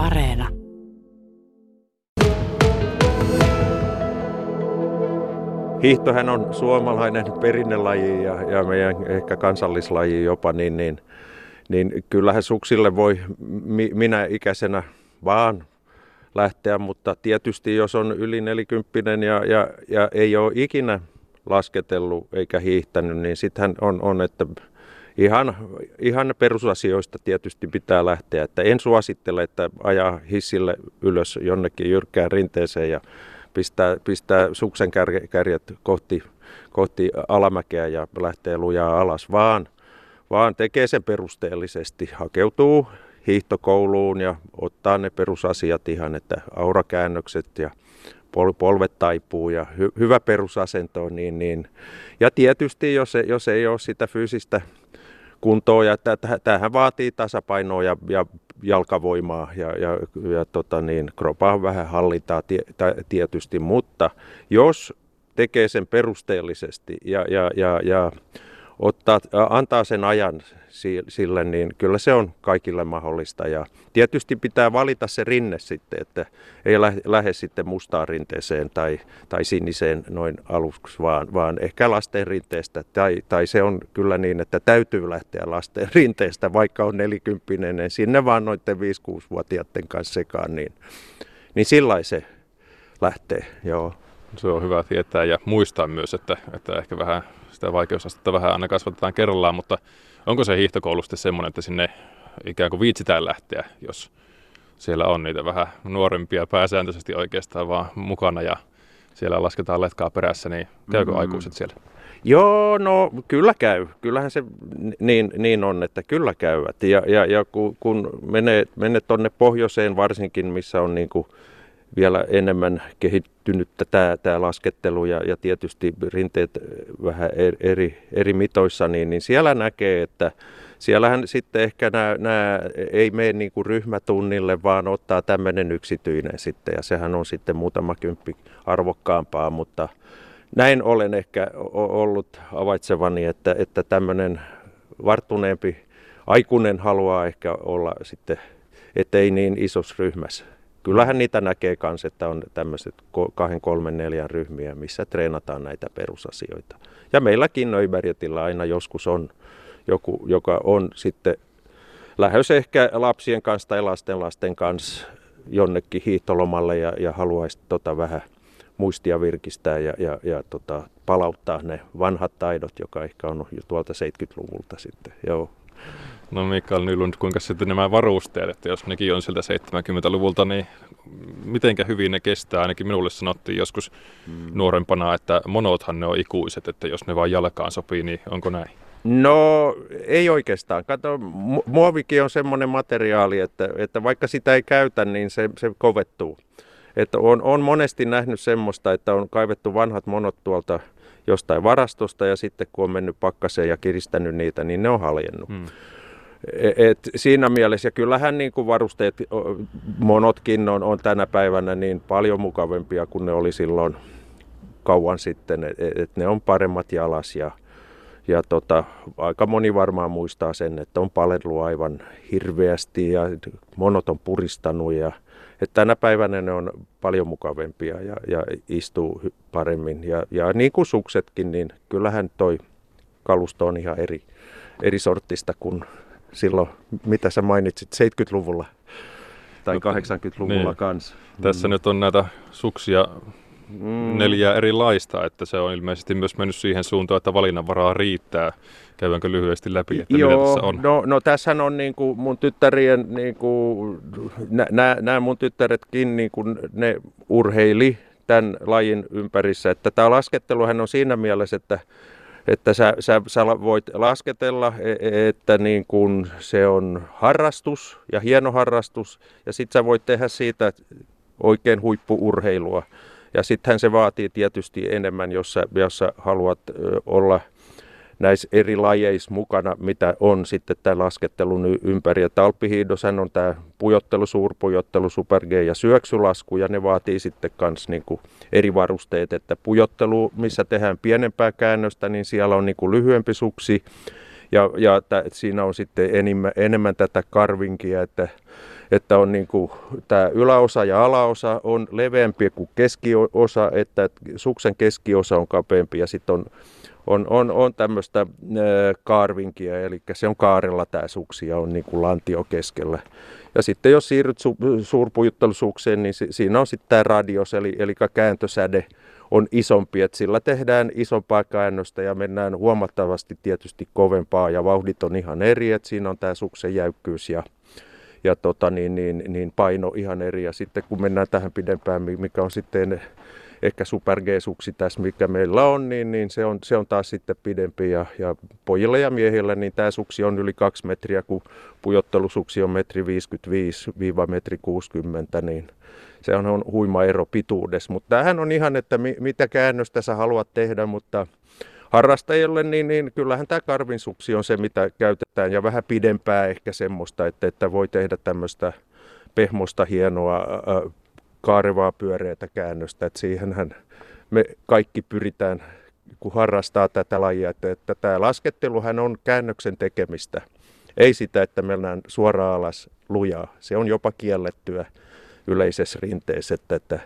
Areena. Hiihtohän on suomalainen perinnelaji ja, ja meidän ehkä kansallislaji jopa, niin, niin, niin kyllähän suksille voi mi, minä ikäisenä vaan lähteä, mutta tietysti jos on yli nelikymppinen ja, ja, ja ei ole ikinä lasketellut eikä hiihtänyt, niin sittenhän on, on että ihan, ihan perusasioista tietysti pitää lähteä. Että en suosittele, että ajaa hissille ylös jonnekin jyrkkään rinteeseen ja pistää, pistää suksen kärjet kohti, kohti alamäkeä ja lähtee lujaa alas, vaan, vaan tekee sen perusteellisesti, hakeutuu hiihtokouluun ja ottaa ne perusasiat ihan, että aurakäännökset ja polvet taipuu ja hy, hyvä perusasento. Niin, niin. Ja tietysti, jos, jos ei ole sitä fyysistä kuntoa, ja tämähän vaatii tasapainoa ja, ja jalkavoimaa ja, ja, ja tota niin, kropaa vähän hallintaa tie, tietysti, mutta jos tekee sen perusteellisesti ja, ja, ja, ja ottaa, antaa sen ajan sille, niin kyllä se on kaikille mahdollista. Ja tietysti pitää valita se rinne sitten, että ei lähde, sitten mustaan rinteeseen tai, tai siniseen noin aluksi, vaan, vaan ehkä lasten rinteestä. Tai, tai se on kyllä niin, että täytyy lähteä lasten rinteestä, vaikka on nelikymppinen, niin sinne vaan noiden 5-6-vuotiaiden kanssa sekaan, niin, niin sillä se lähtee, joo. Se on hyvä tietää ja muistaa myös, että, että ehkä vähän sitä vaikeusastetta vähän aina kasvatetaan kerrallaan, mutta onko se hiihtokoulu sitten semmoinen, että sinne ikään kuin viitsitään lähteä, jos siellä on niitä vähän nuorempia pääsääntöisesti oikeastaan vaan mukana ja siellä lasketaan letkaa perässä, niin käykö mm. aikuiset siellä? Joo, no kyllä käy. Kyllähän se niin, niin on, että kyllä käyvät. Ja, ja, ja kun, kun menee, menee tuonne pohjoiseen varsinkin, missä on niin kuin vielä enemmän kehittynyttä tämä, tämä laskettelu ja, ja tietysti rinteet vähän eri, eri mitoissa, niin, niin siellä näkee, että siellähän sitten ehkä nämä, nämä ei mene niin kuin ryhmätunnille, vaan ottaa tämmöinen yksityinen sitten ja sehän on sitten muutama kymppi arvokkaampaa, mutta näin olen ehkä ollut avaitsevani, että, että tämmöinen varttuneempi aikuinen haluaa ehkä olla sitten, ettei niin isossa ryhmässä kyllähän niitä näkee myös, että on tämmöiset kahden, kolmen, neljän ryhmiä, missä treenataan näitä perusasioita. Ja meilläkin Nöiberjetillä aina joskus on joku, joka on sitten lähes ehkä lapsien kanssa tai lasten lasten kanssa jonnekin hiihtolomalle ja, ja haluaisi tota vähän muistia virkistää ja, ja, ja tota, palauttaa ne vanhat taidot, joka ehkä on jo tuolta 70-luvulta sitten. Joo. No Mikael Nylund, kuinka sitten nämä varusteet, että jos nekin on sieltä 70-luvulta, niin mitenkä hyvin ne kestää? Ainakin minulle sanottiin joskus mm. nuorempana, että monothan ne on ikuiset, että jos ne vain jalkaan sopii, niin onko näin? No ei oikeastaan. Kato, muovikin on semmoinen materiaali, että, että vaikka sitä ei käytä, niin se, se kovettuu. Että on, on monesti nähnyt semmoista, että on kaivettu vanhat monot tuolta jostain varastosta ja sitten kun on mennyt pakkaseen ja kiristänyt niitä, niin ne on haljennut. Hmm. Et siinä mielessä, ja kyllähän niin kuin varusteet, monotkin on, on tänä päivänä niin paljon mukavempia kuin ne oli silloin kauan sitten, että et ne on paremmat jalas ja, ja tota, aika moni varmaan muistaa sen, että on palellut aivan hirveästi ja monot on puristanut ja että tänä päivänä ne on paljon mukavempia ja, ja istuu paremmin ja, ja niin kuin suksetkin, niin kyllähän toi kalusto on ihan eri, eri sortista kuin silloin, mitä sä mainitsit, 70-luvulla tai 80-luvulla niin. kanssa. Tässä mm. nyt on näitä suksia mm. neljää erilaista, että se on ilmeisesti myös mennyt siihen suuntaan, että valinnanvaraa riittää. Käydäänkö lyhyesti läpi, että Joo, mitä tässä on? No, no tässähän on niin kuin mun tyttärien, niin kuin, nämä mun tyttäretkin, niin kuin ne urheili tämän lajin ympärissä. Että tämä lasketteluhan on siinä mielessä, että että sä, sä, sä voit lasketella, e, e, että niin kun se on harrastus ja hieno harrastus, ja sitten sä voit tehdä siitä oikein huippuurheilua. Ja sittenhän se vaatii tietysti enemmän, jos sä, jos sä haluat olla näissä eri lajeissa mukana, mitä on sitten tämän laskettelun ympäri. Että alppihiidoshan on tämä pujottelu, suurpujottelu, super G ja syöksylasku, ja ne vaatii sitten myös niinku eri varusteet. Että pujottelu, missä tehdään pienempää käännöstä, niin siellä on niinku lyhyempi suksi, Ja, ja t- siinä on sitten enemmän, enemmän tätä karvinkia, että, että on niin kuin, tämä yläosa ja alaosa on leveämpi kuin keskiosa, että suksen keskiosa on kapeampi ja sitten on on, on, on tämmöistä kaarvinkia, eli se on kaarella tämä suksi ja on niin kuin lantio keskellä. Ja sitten jos siirryt su, suurpujuttelusukseen, niin si, siinä on sitten tämä radios, eli, eli kääntösäde on isompi, että sillä tehdään isompaa käännöstä ja mennään huomattavasti tietysti kovempaa ja vauhdit on ihan eri, että siinä on tämä suksen jäykkyys ja, ja tota, niin, niin, niin paino ihan eri. Ja sitten kun mennään tähän pidempään, mikä on sitten ehkä Super G-suksi tässä, mikä meillä on, niin, niin se, on, se on taas sitten pidempi. Ja, ja pojille ja miehille niin tämä suksi on yli kaksi metriä, kun pujottelusuksi on metri 55-metri 60, niin se on, huima ero pituudessa. Mutta tämähän on ihan, että mi, mitä käännöstä sä haluat tehdä, mutta harrastajille, niin, niin kyllähän tämä karvinsuksi on se, mitä käytetään ja vähän pidempää ehkä semmoista, että, että voi tehdä tämmöistä pehmosta hienoa kaarevaa pyöreätä käännöstä. Että siihenhän me kaikki pyritään, kun harrastaa tätä lajia, että, että tämä lasketteluhan on käännöksen tekemistä. Ei sitä, että mennään suoraan alas lujaa. Se on jopa kiellettyä yleisessä rinteessä, että, että,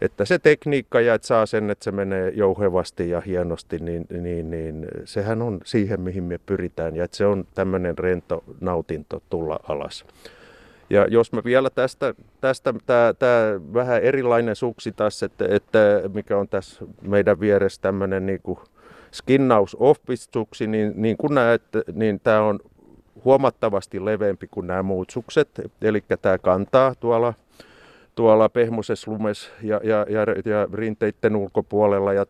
että se tekniikka ja että saa sen, että se menee jouhevasti ja hienosti, niin, niin, niin sehän on siihen, mihin me pyritään ja että se on tämmöinen rento nautinto tulla alas. Ja jos mä vielä tästä, tästä tämä vähän erilainen suksi taas, että, että mikä on tässä meidän vieressä tämmöinen niin kuin skinnaus off suksi, niin, niin kun näet, niin tämä on huomattavasti leveämpi kuin nämä muut sukset. Eli tämä kantaa tuolla, tuolla pehmosessa lumes ja, ja, ja, ja rinteiden ulkopuolella. Ja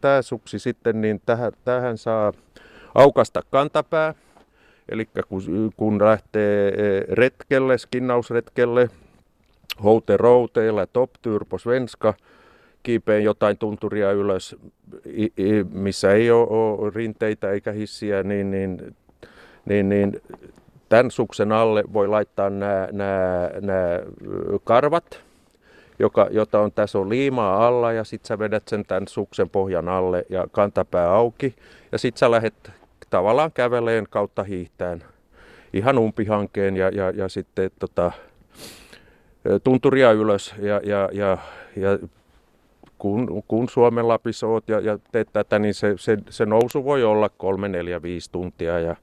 tämä, suksi sitten, niin tähän, tähän saa aukasta kantapää Eli kun, kun lähtee e, retkelle, skinnausretkelle, Houte Routeilla, Top Turbo Svenska, kiipeen jotain tunturia ylös, missä ei ole rinteitä eikä hissiä, niin, niin, niin, niin tämän suksen alle voi laittaa nämä, nämä, nämä karvat, joka, jota on tässä on liimaa alla ja sitten sä vedät sen tämän suksen pohjan alle ja kantapää auki. Ja sitten sä lähdet tavallaan käveleen kautta hiihtään ihan umpihankeen ja, ja, ja sitten tota, tunturia ylös ja, ja, ja, ja kun, kun Suomen Lapissa oot ja, ja teet tätä, niin se, se, se nousu voi olla kolme, neljä, viisi tuntia ja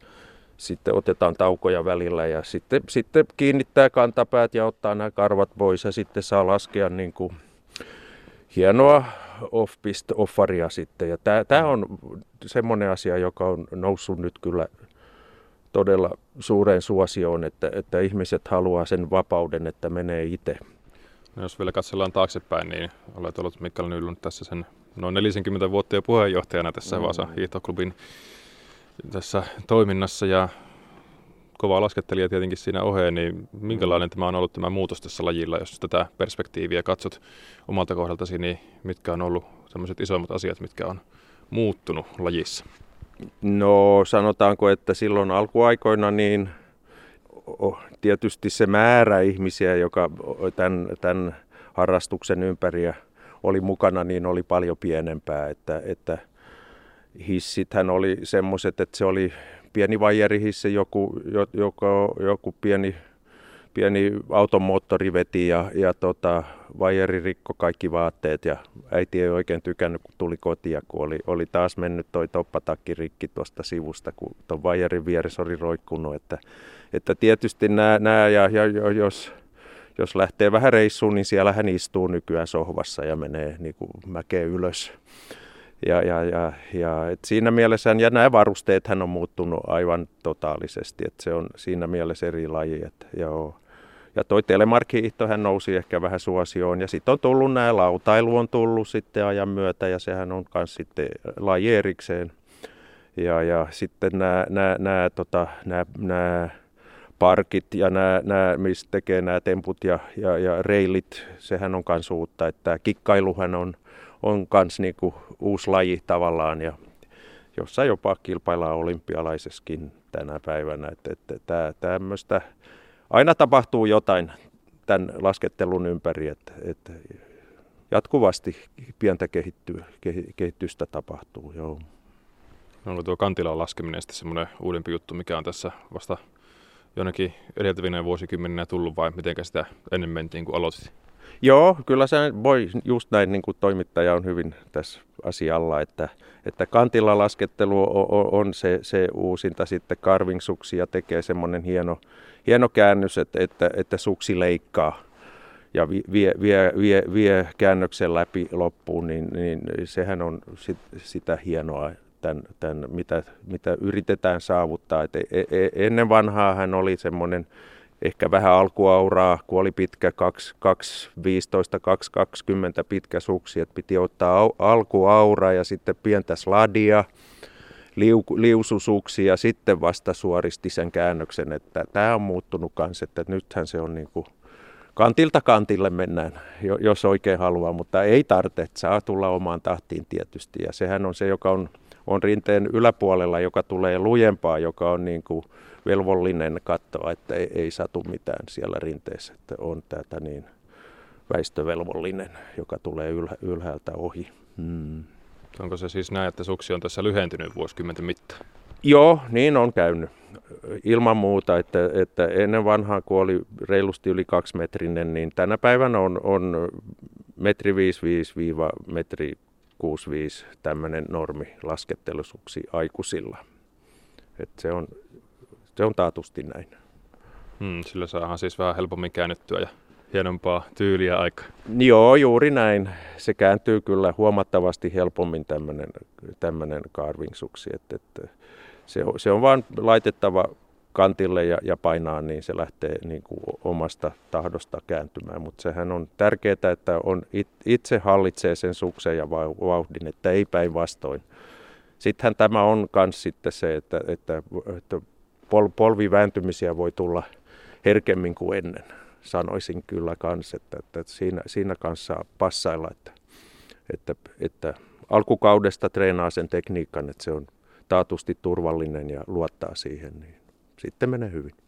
sitten otetaan taukoja välillä ja sitten, sitten kiinnittää kantapäät ja ottaa nämä karvat pois ja sitten saa laskea niin kuin hienoa off-pist-offaria sitten. Ja tämä on semmoinen asia, joka on noussut nyt kyllä todella suureen suosioon, että, että ihmiset haluaa sen vapauden, että menee itse. No jos vielä katsellaan taaksepäin, niin olet ollut Mikael Nylund tässä sen noin 40 vuotta jo puheenjohtajana tässä mm. Vaasa hiihtoklubin tässä toiminnassa ja kova laskettelija tietenkin siinä oheen, niin minkälainen tämä on ollut tämä muutos tässä lajilla, jos tätä perspektiiviä katsot omalta kohdaltasi, niin mitkä on ollut sellaiset isommat asiat, mitkä on muuttunut lajissa? No sanotaanko, että silloin alkuaikoina niin tietysti se määrä ihmisiä, joka tämän, tämän harrastuksen ympäriä oli mukana, niin oli paljon pienempää, että, että hissithän oli semmoiset, että se oli pieni vaijerihissi, joku, joku, joku pieni, pieni automoottori veti ja, ja tota, vaijeri rikko kaikki vaatteet ja äiti ei oikein tykännyt, kun tuli kotia, kun oli, oli taas mennyt toi toppatakki rikki tuosta sivusta, kun tuon vaijerin vieressä oli roikkunut. Että, että tietysti nämä, nämä ja, ja jos, jos lähtee vähän reissuun, niin siellä hän istuu nykyään sohvassa ja menee niin kuin ylös. Ja, ja, ja, ja et siinä mielessä, ja nämä varusteet on muuttunut aivan totaalisesti, että se on siinä mielessä eri laji. Että, joo. Ja toi telemarkkiihto hän nousi ehkä vähän suosioon ja sitten on tullut nämä lautailu on tullut sitten ajan myötä ja sehän on myös sitten laji erikseen. Ja, ja sitten nämä, nämä, nämä, tota, nämä, nämä parkit ja nämä, nämä mistä tekee nämä temput ja, ja, ja reilit, sehän on myös uutta. Että kikkailuhan on, on myös niinku uusi laji tavallaan ja jossa jopa kilpaillaan olympialaiseskin tänä päivänä. Että, että tämä, tämmöistä, aina tapahtuu jotain tämän laskettelun ympäri, että, että jatkuvasti pientä kehittyä, kehitystä tapahtuu. Joo. No, tuo kantilan laskeminen sitten semmoinen uudempi juttu, mikä on tässä vasta jonnekin edeltävinä vuosikymmeninä tullut vai miten sitä ennen mentiin, kun aloitit? Joo, kyllä se voi just näin, niin kuin toimittaja on hyvin tässä asialla, että, että kantilla laskettelu on, on se, se uusinta, sitten carving suksia tekee semmoinen hieno, hieno käännös, että, että, että suksi leikkaa ja vie, vie, vie, vie käännöksen läpi loppuun, niin, niin sehän on sit, sitä hienoa, tämän, tämän, mitä, mitä yritetään saavuttaa. Et e, e, ennen vanhaa hän oli semmoinen ehkä vähän alkuauraa, kun oli pitkä 215, 220 pitkä suksi, että piti ottaa au, alkuaura ja sitten pientä sladia, liu, liususuksi ja sitten vasta suoristi sen käännöksen, että tämä on muuttunut kanssa, että nythän se on niin kuin kantilta kantille mennään, jos oikein haluaa, mutta ei tarvitse, saa tulla omaan tahtiin tietysti. Ja sehän on se, joka on, on rinteen yläpuolella, joka tulee lujempaa, joka on niin kuin velvollinen katsoa, että ei, ei satu mitään siellä rinteessä, että on tätä niin väistövelvollinen, joka tulee ylhä, ylhäältä ohi. Hmm. Onko se siis näin, että suksi on tässä lyhentynyt vuosikymmenten mittaan? Joo, niin on käynyt. Ilman muuta, että, että ennen vanhaa, kun oli reilusti yli kaksi metrinen, niin tänä päivänä on, on metri 55 metri 65 tämmöinen normi laskettelusuksi aikuisilla. Et se on se on taatusti näin. Hmm, sillä saadaan siis vähän helpommin käännettyä ja hienompaa tyyliä aika. Joo, juuri näin. Se kääntyy kyllä huomattavasti helpommin tämmöinen, tämmöinen carving-suksi. Että, että se, on, se on vaan laitettava kantille ja, ja painaa, niin se lähtee niin kuin omasta tahdosta kääntymään. Mutta sehän on tärkeää, että on it, itse hallitsee sen suksen ja vauhdin, että ei päinvastoin. Sittenhän tämä on myös sitten se, että, että, että pol- polvivääntymisiä voi tulla herkemmin kuin ennen. Sanoisin kyllä kanssa, että, että siinä, siinä kanssa passailla, että, että, että alkukaudesta treenaa sen tekniikan, että se on taatusti turvallinen ja luottaa siihen, niin sitten menee hyvin.